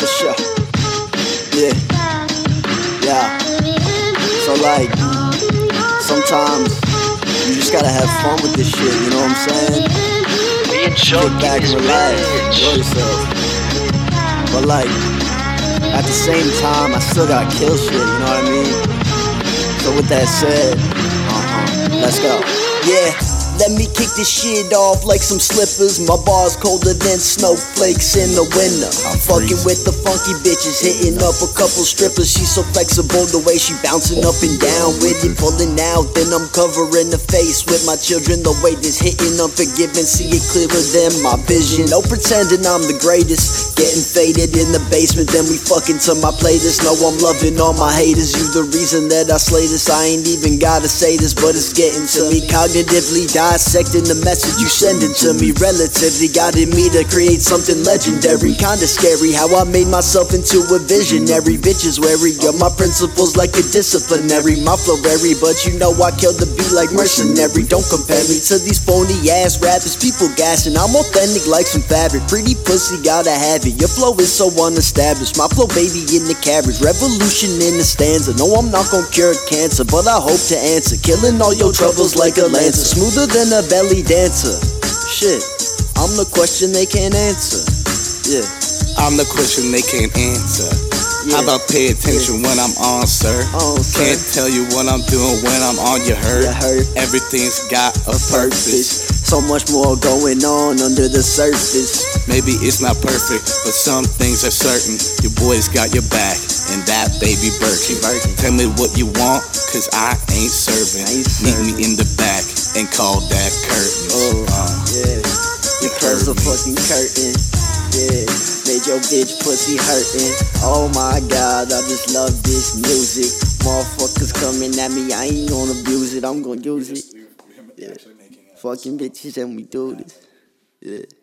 Yeah. Yeah. So like, sometimes you just gotta have fun with this shit. You know what I'm saying? Chuck back and relax, enjoy yourself. But like, at the same time, I still gotta kill shit. You know what I mean? So with that said, uh-huh, let's go. Yeah. Let me kick this shit off like some slippers. My bars colder than snowflakes in the winter. I'm fucking with the funky bitches, hitting up a couple strippers. She's so flexible the way she bouncing up and down with it, pulling out. Then I'm covering the face with my children. The way this hitting, unforgiving, see it clearer than my vision. No pretending I'm the greatest. Getting faded in the basement, then we fucking to my playlist. No, I'm loving all my haters. You the reason that I slay this. I ain't even gotta say this, but it's getting to me cognitively dissecting the message you sending to me. Relatively guided me to create something legendary. Kinda scary how I made myself into a visionary. Bitches wary of my principles like a disciplinary. My flow very, but you know I kill the beat like mercenary. Don't compare me to these phony ass rappers. People gassing. I'm authentic like some fabric. Pretty pussy, gotta have it. Your flow is so unestablished. My flow, baby, in the carriage. Revolution in the stanza. No, I'm not gonna cure cancer, but I hope to answer. Killing all your troubles like a lancer. Smoother than a belly dancer. Shit, I'm the question they can't answer. Yeah. I'm the question they can't answer. How about pay attention when I'm on, sir? On, sir. Can't tell you what I'm doing when I'm on, your heard? You heard. Everything's got a purpose. So much more going on under the surface. Maybe it's not perfect, but some things are certain. Your boy's got your back, and that baby Birkin. Tell me what you want, cause I ain't serving. Ain't Meet me in the back and call that curtains. Oh, Uh, yeah. you Because the fucking curtain. Yeah. Made your bitch pussy hurting. Oh my god, I just love this music. Motherfuckers coming at me, I ain't gonna abuse it, I'm gonna use it. Yeah. Fucking bitches and we do this. Yeah.